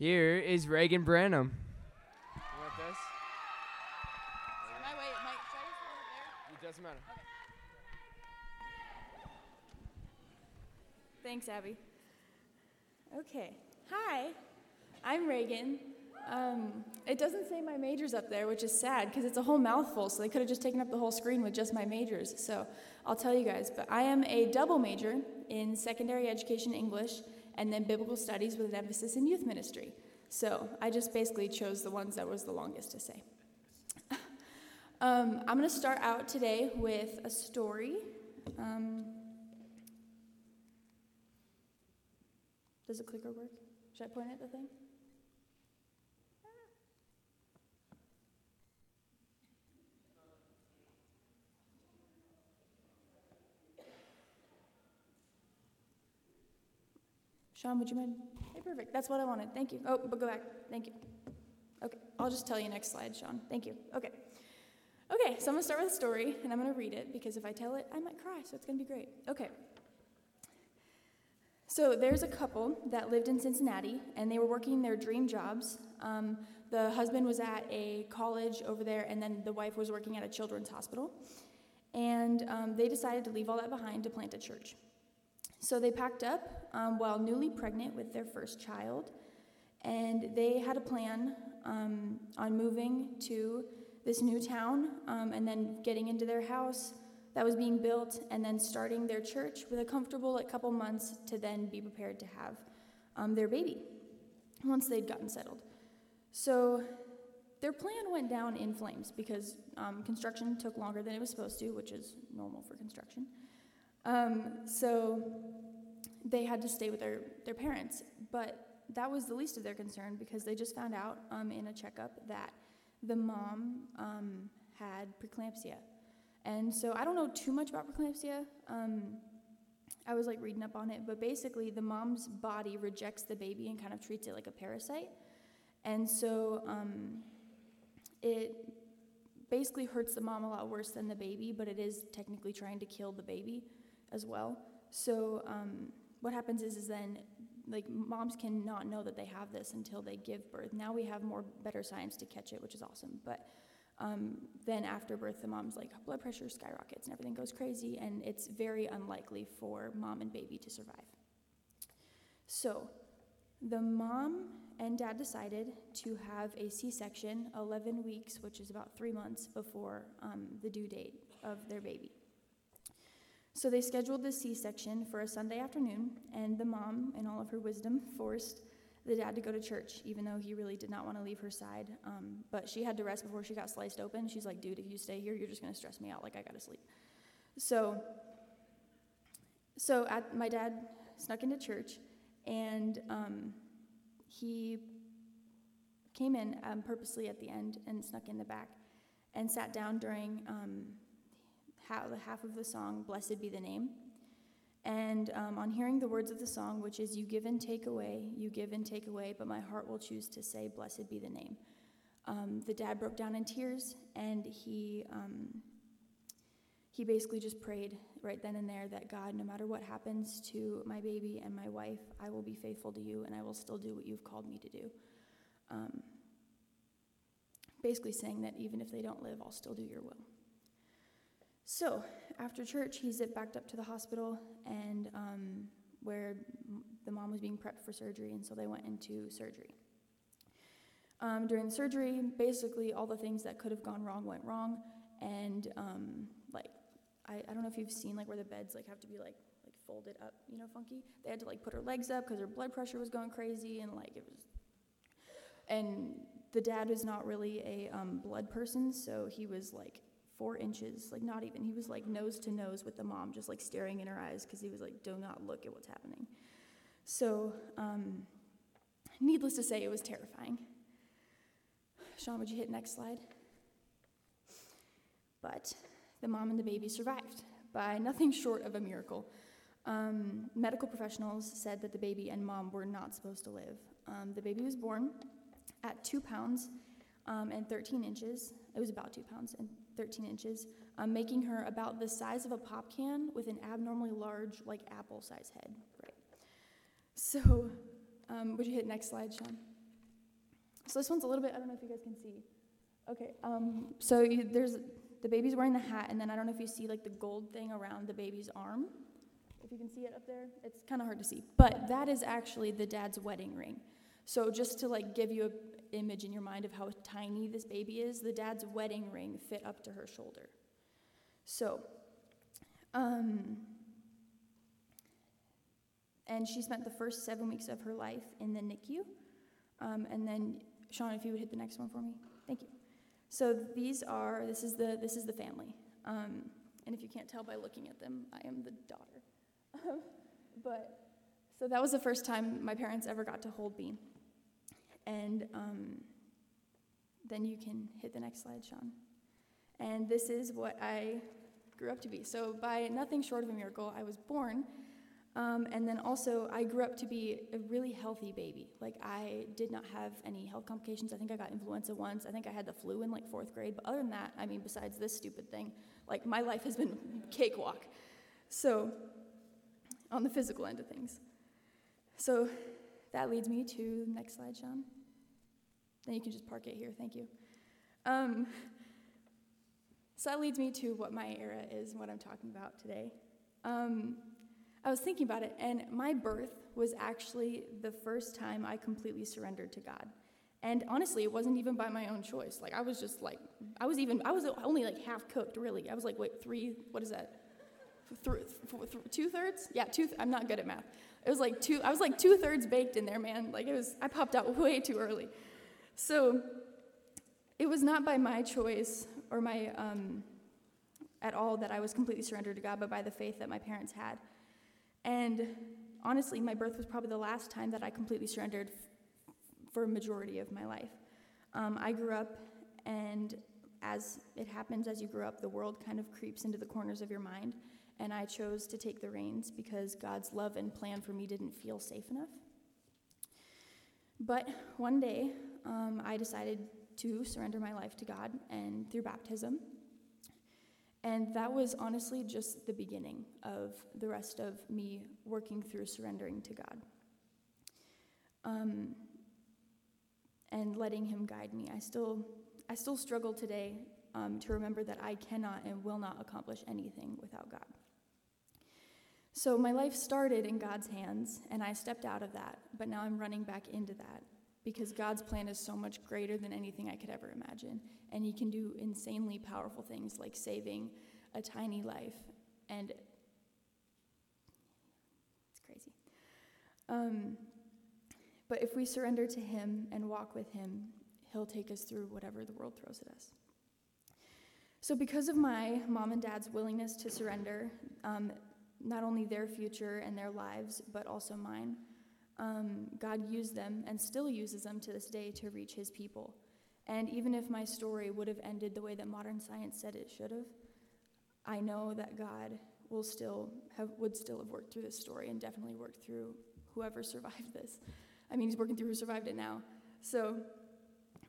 Here is Reagan Branham. You want this? Am I wait? Mike, should I just hold it there? It doesn't matter. Thanks, Abby. Okay. Hi, I'm Reagan. Um, it doesn't say my majors up there, which is sad because it's a whole mouthful, so they could have just taken up the whole screen with just my majors. So I'll tell you guys. But I am a double major in secondary education English and then biblical studies with an emphasis in youth ministry. So I just basically chose the ones that was the longest to say. um, I'm going to start out today with a story. Um, Does the clicker work? Should I point at the thing? Sean, would you mind? Hey, perfect. That's what I wanted. Thank you. Oh, but go back. Thank you. Okay, I'll just tell you next slide, Sean. Thank you. Okay. Okay, so I'm gonna start with a story, and I'm gonna read it because if I tell it, I might cry, so it's gonna be great. Okay. So there's a couple that lived in Cincinnati, and they were working their dream jobs. Um, the husband was at a college over there, and then the wife was working at a children's hospital. And um, they decided to leave all that behind to plant a church. So they packed up um, while newly pregnant with their first child, and they had a plan um, on moving to this new town um, and then getting into their house that was being built and then starting their church with a comfortable like, couple months to then be prepared to have um, their baby once they'd gotten settled. So their plan went down in flames because um, construction took longer than it was supposed to, which is normal for construction. Um, so they had to stay with their, their parents. But that was the least of their concern because they just found out um, in a checkup that the mom um, had preeclampsia. And so I don't know too much about preeclampsia. Um, I was like reading up on it, but basically the mom's body rejects the baby and kind of treats it like a parasite. And so um, it basically hurts the mom a lot worse than the baby, but it is technically trying to kill the baby as well. So um, what happens is, is then like moms cannot know that they have this until they give birth. Now we have more better science to catch it, which is awesome. But um, then after birth, the mom's like blood pressure skyrockets and everything goes crazy, and it's very unlikely for mom and baby to survive. So the mom and dad decided to have a C-section 11 weeks, which is about three months before um, the due date of their baby. So they scheduled the C section for a Sunday afternoon, and the mom, in all of her wisdom, forced the dad to go to church, even though he really did not want to leave her side. Um, but she had to rest before she got sliced open. She's like, dude, if you stay here, you're just going to stress me out. Like, I got to sleep. So, so at, my dad snuck into church, and um, he came in um, purposely at the end and snuck in the back and sat down during um, half of the song, Blessed Be the Name. And um, on hearing the words of the song, which is, You give and take away, you give and take away, but my heart will choose to say, Blessed be the name. Um, the dad broke down in tears and he, um, he basically just prayed right then and there that God, no matter what happens to my baby and my wife, I will be faithful to you and I will still do what you've called me to do. Um, basically saying that even if they don't live, I'll still do your will. So after church, he zipped back up to the hospital and um, where the mom was being prepped for surgery, and so they went into surgery. Um, during the surgery, basically all the things that could have gone wrong went wrong, and um, like I, I don't know if you've seen like where the beds like have to be like like folded up, you know, funky. They had to like put her legs up because her blood pressure was going crazy, and like it was. And the dad is not really a um, blood person, so he was like four inches, like not even. He was like nose to nose with the mom, just like staring in her eyes because he was like, do not look at what's happening. So, um, needless to say, it was terrifying. Sean, would you hit next slide? But the mom and the baby survived by nothing short of a miracle. Um, medical professionals said that the baby and mom were not supposed to live. Um, the baby was born at two pounds um, and 13 inches. It was about two pounds and 13 inches, um, making her about the size of a pop can with an abnormally large, like apple size head. Right. So, um, would you hit next slide, Sean? So this one's a little bit, I don't know if you guys can see. Okay, um, so you, there's, the baby's wearing the hat, and then I don't know if you see like the gold thing around the baby's arm. If you can see it up there, it's kind of hard to see. But that is actually the dad's wedding ring. So just to like give you an image in your mind of how tiny this baby is, the dad's wedding ring fit up to her shoulder. So, um, and she spent the first seven weeks of her life in the NICU. Um, and then, Sean, if you would hit the next one for me, thank you. So these are this is the this is the family. Um, and if you can't tell by looking at them, I am the daughter. but so that was the first time my parents ever got to hold me. And um, then you can hit the next slide, Sean. And this is what I grew up to be. So by nothing short of a miracle, I was born um, and then also, I grew up to be a really healthy baby. Like, I did not have any health complications. I think I got influenza once. I think I had the flu in like fourth grade. But other than that, I mean, besides this stupid thing, like, my life has been cakewalk. So, on the physical end of things. So, that leads me to the next slide, Sean. Then you can just park it here. Thank you. Um, so, that leads me to what my era is and what I'm talking about today. Um, I was thinking about it, and my birth was actually the first time I completely surrendered to God. And honestly, it wasn't even by my own choice. Like, I was just like, I was even, I was only like half cooked, really. I was like, wait, three, what is that? Th- th- two thirds? Yeah, two, th- I'm not good at math. It was like two, I was like two thirds baked in there, man. Like, it was, I popped out way too early. So, it was not by my choice or my, um, at all that I was completely surrendered to God, but by the faith that my parents had. And honestly, my birth was probably the last time that I completely surrendered f- for a majority of my life. Um, I grew up, and as it happens as you grow up, the world kind of creeps into the corners of your mind. And I chose to take the reins because God's love and plan for me didn't feel safe enough. But one day, um, I decided to surrender my life to God, and through baptism, and that was honestly just the beginning of the rest of me working through surrendering to God. Um, and letting him guide me. I still, I still struggle today um, to remember that I cannot and will not accomplish anything without God. So my life started in God's hands, and I stepped out of that, but now I'm running back into that because God's plan is so much greater than anything I could ever imagine. And He can do insanely powerful things like saving a tiny life. And it's crazy. Um, but if we surrender to Him and walk with Him, He'll take us through whatever the world throws at us. So, because of my mom and dad's willingness to surrender, um, not only their future and their lives, but also mine, um, God used them and still uses them to this day to reach his people. And even if my story would have ended the way that modern science said it should have, I know that God will still have would still have worked through this story and definitely worked through whoever survived this. I mean, he's working through who survived it now. So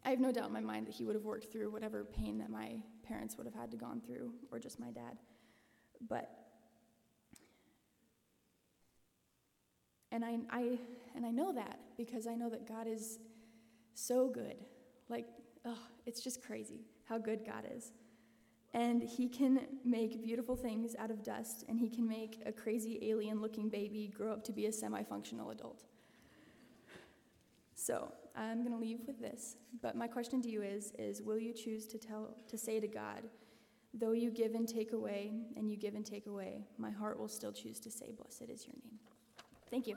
I have no doubt in my mind that he would have worked through whatever pain that my parents would have had to gone through, or just my dad. But And I, I, and I know that because I know that God is so good. Like, oh, it's just crazy how good God is. And He can make beautiful things out of dust, and He can make a crazy alien looking baby grow up to be a semi functional adult. So I'm going to leave with this. But my question to you is, is will you choose to, tell, to say to God, though you give and take away, and you give and take away, my heart will still choose to say, Blessed is your name. Thank you.